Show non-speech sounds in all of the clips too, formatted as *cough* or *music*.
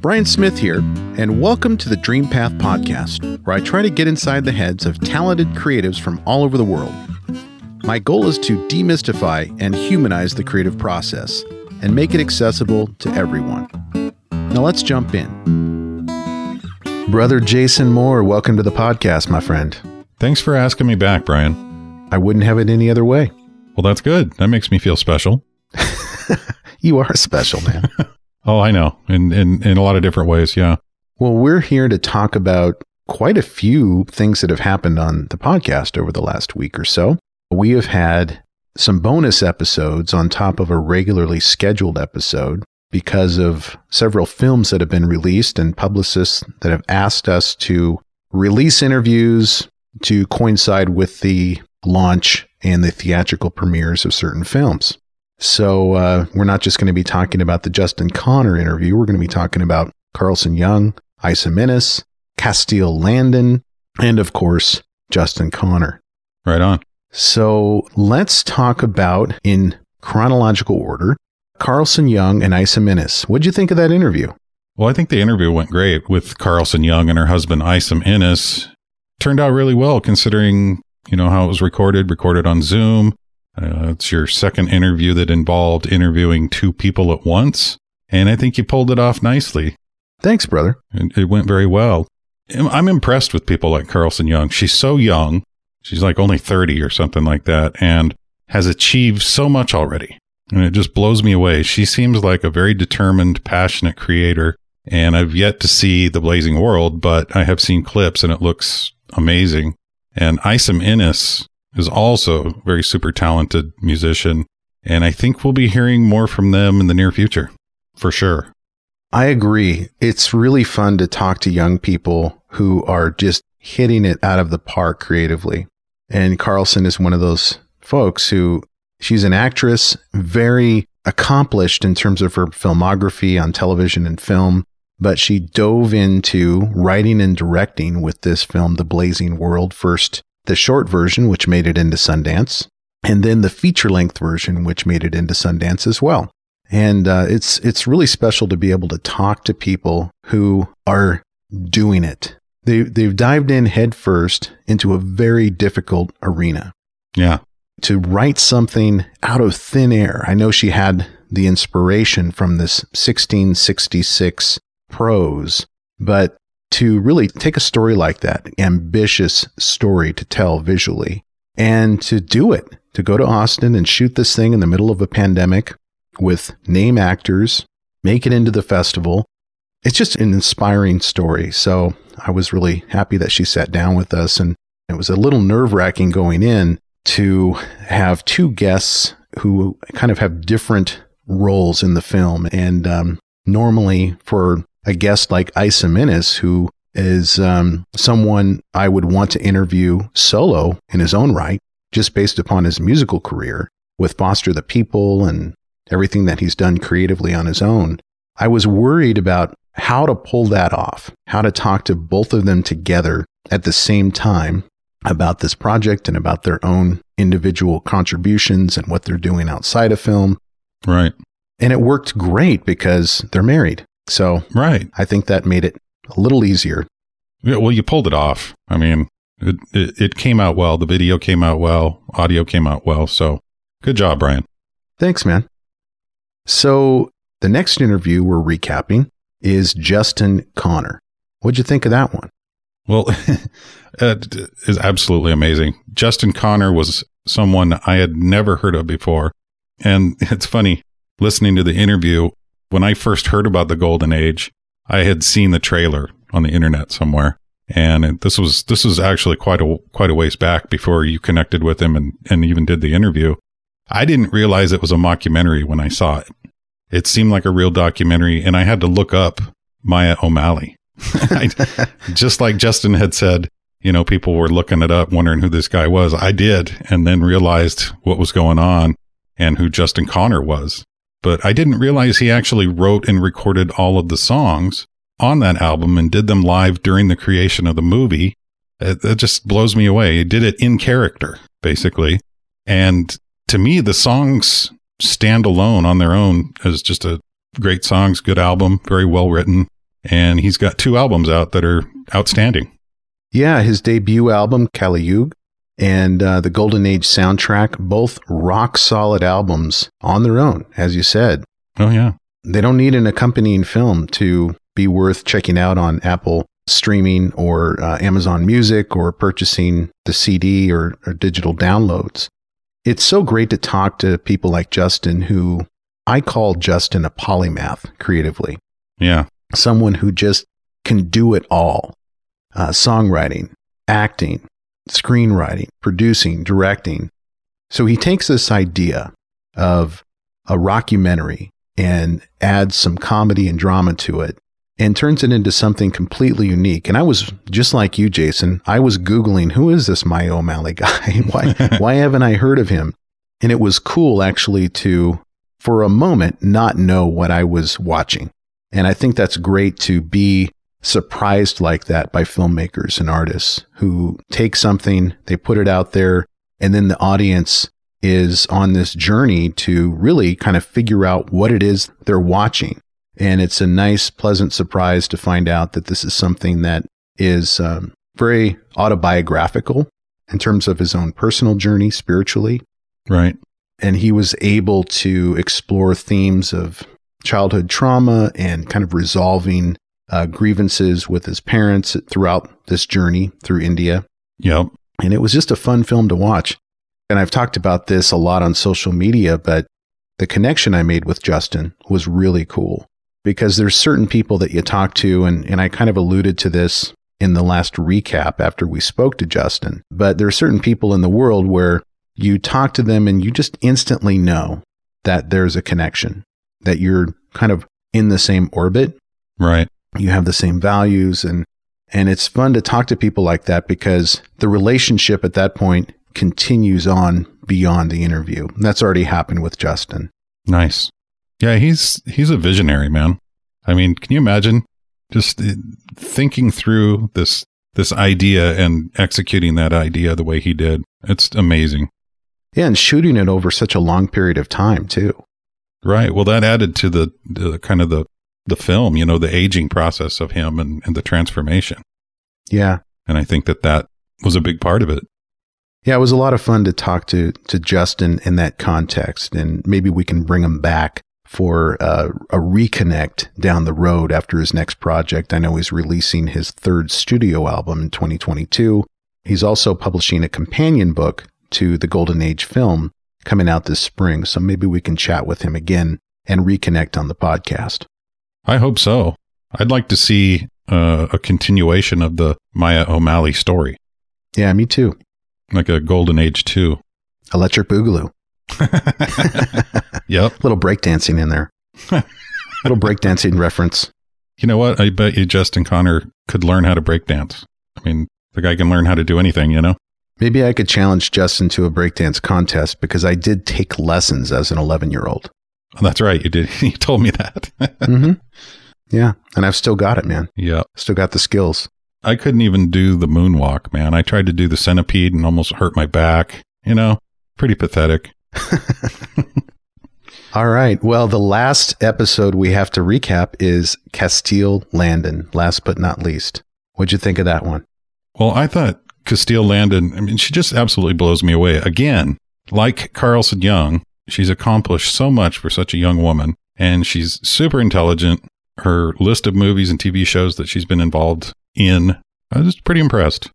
Brian Smith here, and welcome to the Dream Path Podcast, where I try to get inside the heads of talented creatives from all over the world. My goal is to demystify and humanize the creative process and make it accessible to everyone. Now let's jump in. Brother Jason Moore, welcome to the podcast, my friend. Thanks for asking me back, Brian. I wouldn't have it any other way. Well, that's good. That makes me feel special. *laughs* You are special, man. *laughs* Oh, I know. In, in in a lot of different ways, yeah. well, we're here to talk about quite a few things that have happened on the podcast over the last week or so. We have had some bonus episodes on top of a regularly scheduled episode because of several films that have been released and publicists that have asked us to release interviews to coincide with the launch and the theatrical premieres of certain films. So uh, we're not just going to be talking about the Justin Connor interview. We're going to be talking about Carlson Young, Isom Innis, Castille Landon, and of course, Justin Connor. Right on. So let's talk about, in chronological order, Carlson Young and Isom Innis. What'd you think of that interview? Well, I think the interview went great with Carlson Young and her husband Isom Innis. Turned out really well considering, you know, how it was recorded, recorded on Zoom. Uh, it's your second interview that involved interviewing two people at once. And I think you pulled it off nicely. Thanks, brother. It, it went very well. I'm I'm impressed with people like Carlson Young. She's so young. She's like only 30 or something like that and has achieved so much already. And it just blows me away. She seems like a very determined, passionate creator. And I've yet to see The Blazing World, but I have seen clips and it looks amazing. And Isom Innis is also a very super talented musician. And I think we'll be hearing more from them in the near future, for sure. I agree. It's really fun to talk to young people who are just hitting it out of the park creatively. And Carlson is one of those folks who she's an actress, very accomplished in terms of her filmography on television and film, but she dove into writing and directing with this film, The Blazing World. First, the short version, which made it into Sundance, and then the feature length version, which made it into Sundance as well. And uh, it's it's really special to be able to talk to people who are doing it. They they've dived in headfirst into a very difficult arena Yeah. to write something out of thin air. I know she had the inspiration from this 1666 prose, but to really take a story like that, ambitious story to tell visually, and to do it, to go to Austin and shoot this thing in the middle of a pandemic with name actors, make it into the festival. It's just an inspiring story. So I was really happy that she sat down with us. And it was a little nerve wracking going in to have two guests who kind of have different roles in the film. And um, normally, for a guest like Isom Innis, who is um, someone I would want to interview solo in his own right, just based upon his musical career with Foster the People and everything that he's done creatively on his own. I was worried about how to pull that off, how to talk to both of them together at the same time about this project and about their own individual contributions and what they're doing outside of film. Right. And it worked great because they're married. So Right. I think that made it a little easier. Yeah, well, you pulled it off. I mean, it, it, it came out well. The video came out well. Audio came out well. So good job, Brian. Thanks, man. So the next interview we're recapping is Justin Connor. What'd you think of that one? Well, *laughs* it is absolutely amazing. Justin Connor was someone I had never heard of before. And *laughs* it's funny listening to the interview. When I first heard about the Golden Age, I had seen the trailer on the internet somewhere. And this was this was actually quite a quite a ways back before you connected with him and, and even did the interview. I didn't realize it was a mockumentary when I saw it. It seemed like a real documentary, and I had to look up Maya O'Malley. *laughs* I, just like Justin had said, you know, people were looking it up, wondering who this guy was. I did, and then realized what was going on and who Justin Connor was. But I didn't realize he actually wrote and recorded all of the songs on that album and did them live during the creation of the movie. It, it just blows me away. He did it in character, basically. And to me, the songs stand alone on their own as just a great songs, good album, very well written. And he's got two albums out that are outstanding. Yeah, his debut album, Kali Yuga, and uh, the Golden Age soundtrack, both rock solid albums on their own, as you said. Oh, yeah. They don't need an accompanying film to be worth checking out on Apple streaming or uh, Amazon Music or purchasing the CD or, or digital downloads. It's so great to talk to people like Justin, who I call Justin a polymath creatively. Yeah. Someone who just can do it all uh, songwriting, acting, screenwriting, producing, directing. So he takes this idea of a rockumentary and adds some comedy and drama to it and turns it into something completely unique. And I was just like you, Jason. I was Googling, who is this My O'Malley guy? *laughs* why, *laughs* why haven't I heard of him? And it was cool actually to, for a moment, not know what I was watching. And I think that's great to be surprised like that by filmmakers and artists who take something, they put it out there, and then the audience is on this journey to really kind of figure out what it is they're watching and it's a nice, pleasant surprise to find out that this is something that is um, very autobiographical in terms of his own personal journey spiritually. Right. And he was able to explore themes of childhood trauma and kind of resolving uh, grievances with his parents throughout this journey through India. Yep. And it was just a fun film to watch. And I've talked about this a lot on social media, but the connection I made with Justin was really cool because there's certain people that you talk to, and, and I kind of alluded to this in the last recap after we spoke to Justin, but there are certain people in the world where you talk to them and you just instantly know that there's a connection, that you're kind of in the same orbit. Right. You have the same values and and it's fun to talk to people like that because the relationship at that point continues on beyond the interview. That's already happened with Justin. Nice. Yeah, he's he's a visionary, man. I mean, can you imagine just uh, thinking through this this idea and executing that idea the way he did? It's amazing. Yeah, and shooting it over such a long period of time too. Right. Well, that added to the, the kind of the the film, you know, the aging process of him and, and the transformation. Yeah. And I think that that was a big part of it. Yeah, it was a lot of fun to talk to to Justin in that context, and maybe we can bring him back for uh, a reconnect down the road after his next project. I know he's releasing his third studio album in 2022. He's also publishing a companion book to the Golden Age film coming out this spring. So maybe we can chat with him again and reconnect on the podcast. I hope so. I'd like to see uh, a continuation of the Maya O'Malley story. Yeah, me too. Like a Golden Age 2. Electric Boogaloo. *laughs* yep. Little breakdancing in there. *laughs* Little breakdancing reference. You know what? I bet you Justin Connor could learn how to breakdance. I mean, the guy can learn how to do anything, you know? Maybe I could challenge Justin to a breakdance contest because I did take lessons as an 11 year old. Oh, that's right. You did. *laughs* You told me that. *laughs* mm-hmm. Yeah. And I've still got it, man. Yeah. Still got the skills. I couldn't even do the moonwalk, man. I tried to do the centipede and almost hurt my back. You know, pretty pathetic. *laughs* All right. Well, the last episode we have to recap is Castille Landon, last but not least. What'd you think of that one? Well, I thought Castille Landon, I mean, she just absolutely blows me away. Again, like Carlson Young, she's accomplished so much for such a young woman, and she's super intelligent. Her list of movies and TV shows that she's been involved in, I was pretty impressed.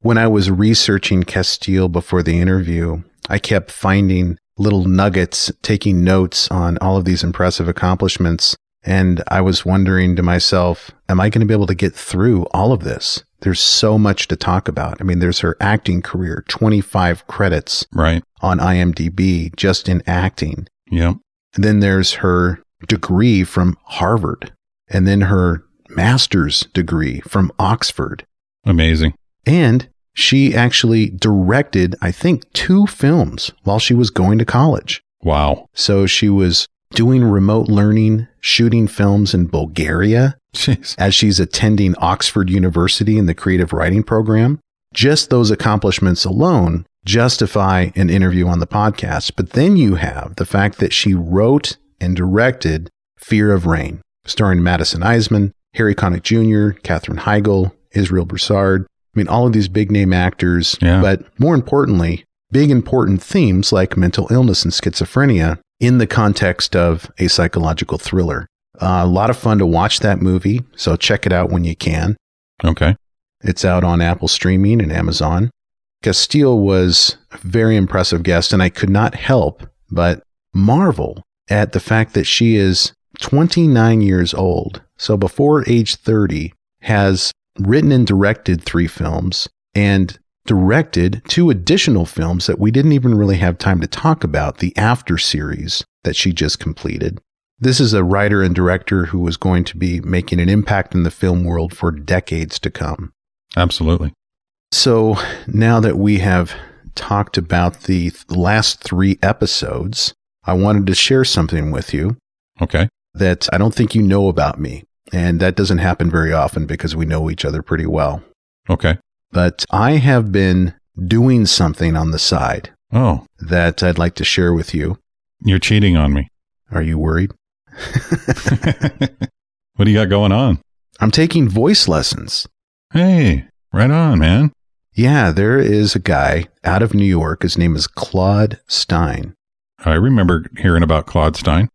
When I was researching Castille before the interview, I kept finding little nuggets, taking notes on all of these impressive accomplishments. And I was wondering to myself, am I going to be able to get through all of this? There's so much to talk about. I mean, there's her acting career, 25 credits right on IMDb just in acting. Yeah. And then there's her degree from Harvard and then her master's degree from Oxford. Amazing. And she actually directed, I think, two films while she was going to college. Wow. So she was doing remote learning, shooting films in Bulgaria Jeez. as she's attending Oxford University in the creative writing program. Just those accomplishments alone justify an interview on the podcast. But then you have the fact that she wrote and directed Fear of Rain, starring Madison Iseman, Harry Connick Jr., Katherine Heigl, Israel Broussard. I mean, all of these big name actors, Yeah. but more importantly, big important themes like mental illness and schizophrenia in the context of a psychological thriller. Uh, a lot of fun to watch that movie, so check it out when you can. Okay. It's out on Apple Streaming and Amazon. Castille was a very impressive guest, and I could not help but marvel at the fact that she is 29 years old. So before age 30, has written and directed three films and directed two additional films that we didn't even really have time to talk about the After series that she just completed. This is a writer and director who is going to be making an impact in the film world for decades to come. Absolutely. So now that we have talked about the th- last three episodes, I wanted to share something with you Okay. that I don't think you know about me. And that doesn't happen very often because we know each other pretty well. Okay. But I have been doing something on the side Oh, that I'd like to share with you. you're cheating on me. Are you worried? *laughs* what do you got going on? I'm taking voice lessons. Hey, right on, man. Yeah, there is a guy out of New York. His name is Claude Stein. I remember hearing about Claude Stein.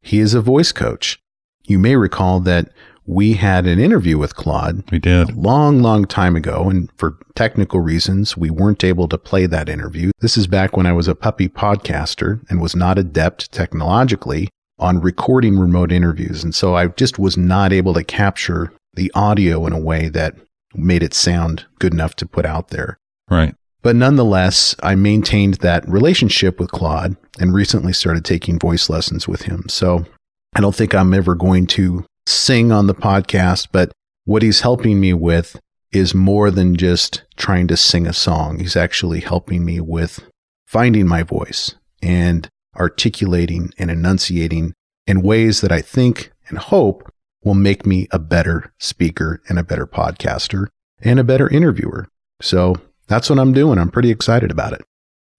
He is a voice coach. You may recall that we had an interview with Claude We did. a long, long time ago, and for technical reasons, we weren't able to play that interview. This is back when I was a puppy podcaster and was not adept technologically on recording remote interviews. And so I just was not able to capture the audio in a way that made it sound good enough to put out there. Right. But nonetheless, I maintained that relationship with Claude and recently started taking voice lessons with him. So I don't think I'm ever going to sing on the podcast, but what he's helping me with is more than just trying to sing a song. He's actually helping me with finding my voice and articulating and enunciating in ways that I think and hope will make me a better speaker and a better podcaster and a better interviewer. So that's what I'm doing. I'm pretty excited about it.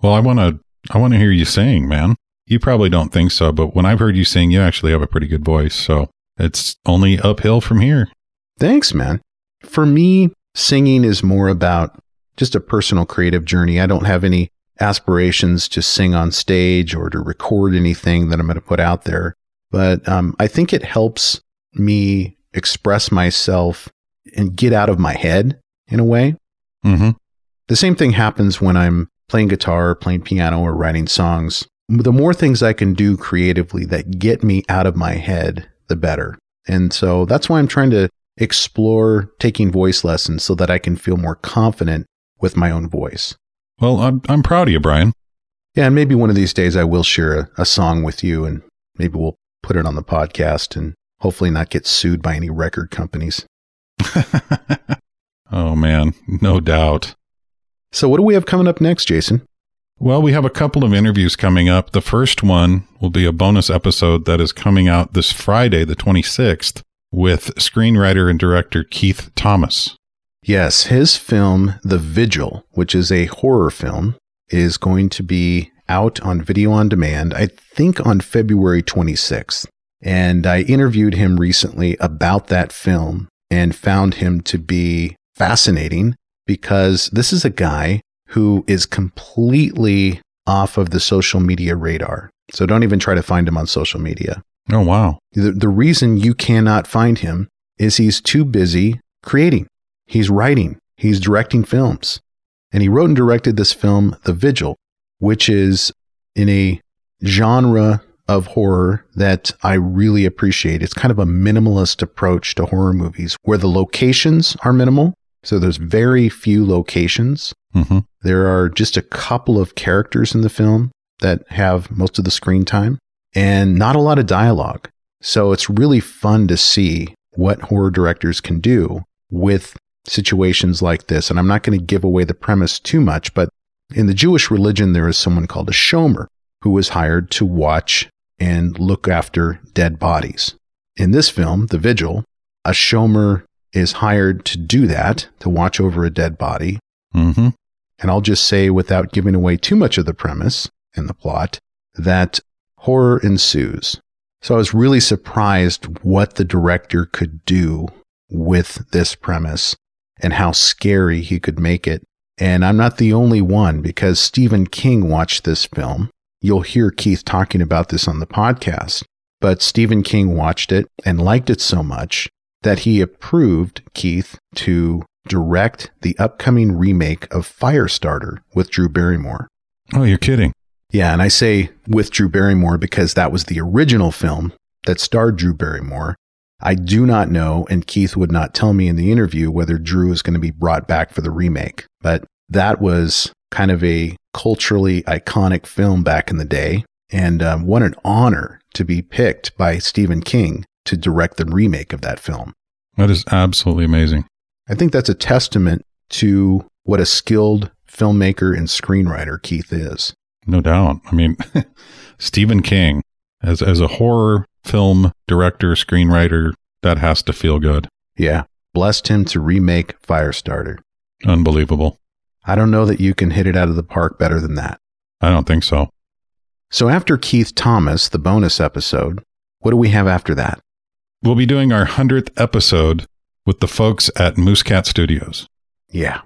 Well, I want to I want to hear you sing, man. You probably don't think so, but when I've heard you sing, you actually have a pretty good voice. So it's only uphill from here. Thanks, man. For me, singing is more about just a personal creative journey. I don't have any aspirations to sing on stage or to record anything that I'm going to put out there. But um, I think it helps me express myself and get out of my head in a way. Mm-hmm. The same thing happens when I'm playing guitar, playing piano, or writing songs. The more things I can do creatively that get me out of my head, the better. And so that's why I'm trying to explore taking voice lessons so that I can feel more confident with my own voice. Well, I'm I'm proud of you, Brian. Yeah, and maybe one of these days I will share a, a song with you and maybe we'll put it on the podcast and hopefully not get sued by any record companies. *laughs* oh man, no doubt. So, what do we have coming up next, Jason? Well, we have a couple of interviews coming up. The first one will be a bonus episode that is coming out this Friday, the 26th, with screenwriter and director Keith Thomas. Yes, his film, The Vigil, which is a horror film, is going to be out on video on demand, I think on February 26th. And I interviewed him recently about that film and found him to be fascinating because this is a guy who is completely off of the social media radar. So don't even try to find him on social media. Oh, wow. The, the reason you cannot find him is he's too busy creating. He's writing, he's directing films. And he wrote and directed this film, The Vigil, which is in a genre of horror that I really appreciate. It's kind of a minimalist approach to horror movies where the locations are minimal. So there's very few locations. Mm-hmm. There are just a couple of characters in the film that have most of the screen time and not a lot of dialogue. So it's really fun to see what horror directors can do with situations like this. And I'm not going to give away the premise too much, but in the Jewish religion, there is someone called a shomer who was hired to watch and look after dead bodies. In this film, The Vigil, a shomer is hired to do that, to watch over a dead body. Mm-hmm. And I'll just say, without giving away too much of the premise and the plot, that horror ensues. So I was really surprised what the director could do with this premise and how scary he could make it. And I'm not the only one because Stephen King watched this film. You'll hear Keith talking about this on the podcast. But Stephen King watched it and liked it so much that he approved Keith to direct the upcoming remake of Firestarter with Drew Barrymore. Oh, you're kidding. Yeah, and I say with Drew Barrymore because that was the original film that starred Drew Barrymore. I do not know, and Keith would not tell me in the interview whether Drew is going to be brought back for the remake, but that was kind of a culturally iconic film back in the day. And um, what an honor to be picked by Stephen King to direct the remake of that film. That is absolutely amazing. I think that's a testament to what a skilled filmmaker and screenwriter Keith is. No doubt. I mean, *laughs* Stephen King, as, as a horror film director, screenwriter, that has to feel good. Yeah. Blessed him to remake Firestarter. Unbelievable. I don't know that you can hit it out of the park better than that. I don't think so. So after Keith Thomas, the bonus episode, what do we have after that? We'll be doing our 100th episode with the folks at Moosecat Studios. Yeah.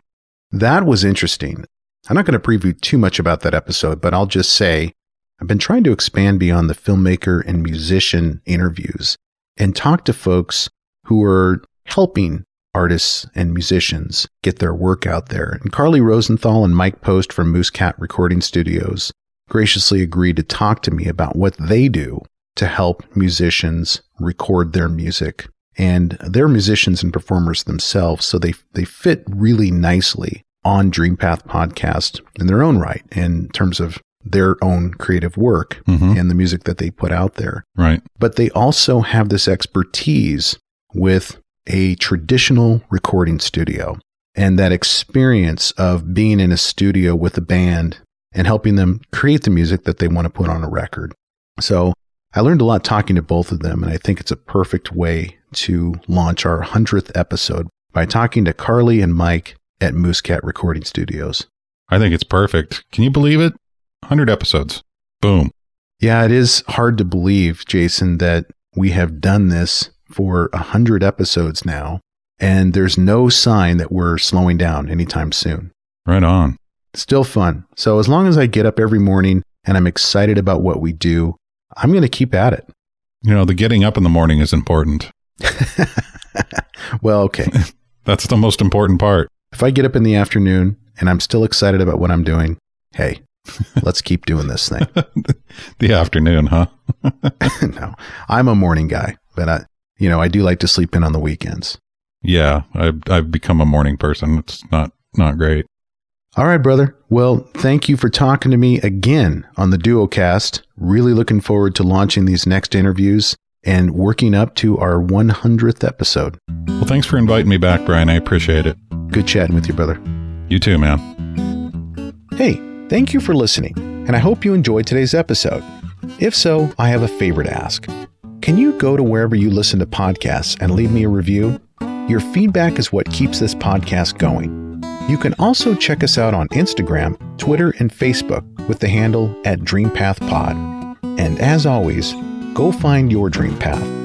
That was interesting. I'm not going to preview too much about that episode, but I'll just say I've been trying to expand beyond the filmmaker and musician interviews and talk to folks who are helping artists and musicians get their work out there. And Carly Rosenthal and Mike Post from Moosecat Recording Studios graciously agreed to talk to me about what they do to help musicians record their music. And they're musicians and performers themselves, so they, they fit really nicely on DreamPath podcast in their own right in terms of their own creative work Mhm. and the music that they put out there. Right. But they also have this expertise with a traditional recording studio and that experience of being in a studio with a band and helping them create the music that they want to put on a record. So I learned a lot talking to both of them, and I think it's a perfect way to launch our 100th episode by talking to Carly and Mike at Moosecat Recording Studios. I think it's perfect. Can you believe it? 100 episodes. Boom. Yeah, it is hard to believe, Jason, that we have done this for a hundred episodes now, and there's no sign that we're slowing down anytime soon. Right on. Still fun. So as long as I get up every morning and I'm excited about what we do, I'm going to keep at it. You know, the getting up in the morning is important. *laughs* *laughs* well, okay. That's the most important part. if I get up in the afternoon and I'm still excited about what I'm doing, hey, *laughs* let's keep doing this thing. the afternoon, huh? no, I'm a morning guy, but I, you know, I do like to sleep in on the weekends. Yeah, I've, I've become a morning person. It's not, not great. All right, brother. Well, thank you for talking to me again on the Duocast. Really looking forward to launching these next interviews and working up to our 100th episode. Well, thanks for inviting me back, Brian. I appreciate it. Good chatting with you, brother. You too, man. Hey, thank you for listening, and I hope you enjoyed today's episode. If so, I have a favor to ask. Can you go to wherever you listen to podcasts and leave me a review? Your feedback is what keeps this podcast going. You can also check us out on Instagram, Twitter, and Facebook with the handle at DreamPathPod. And as always, go find your dream path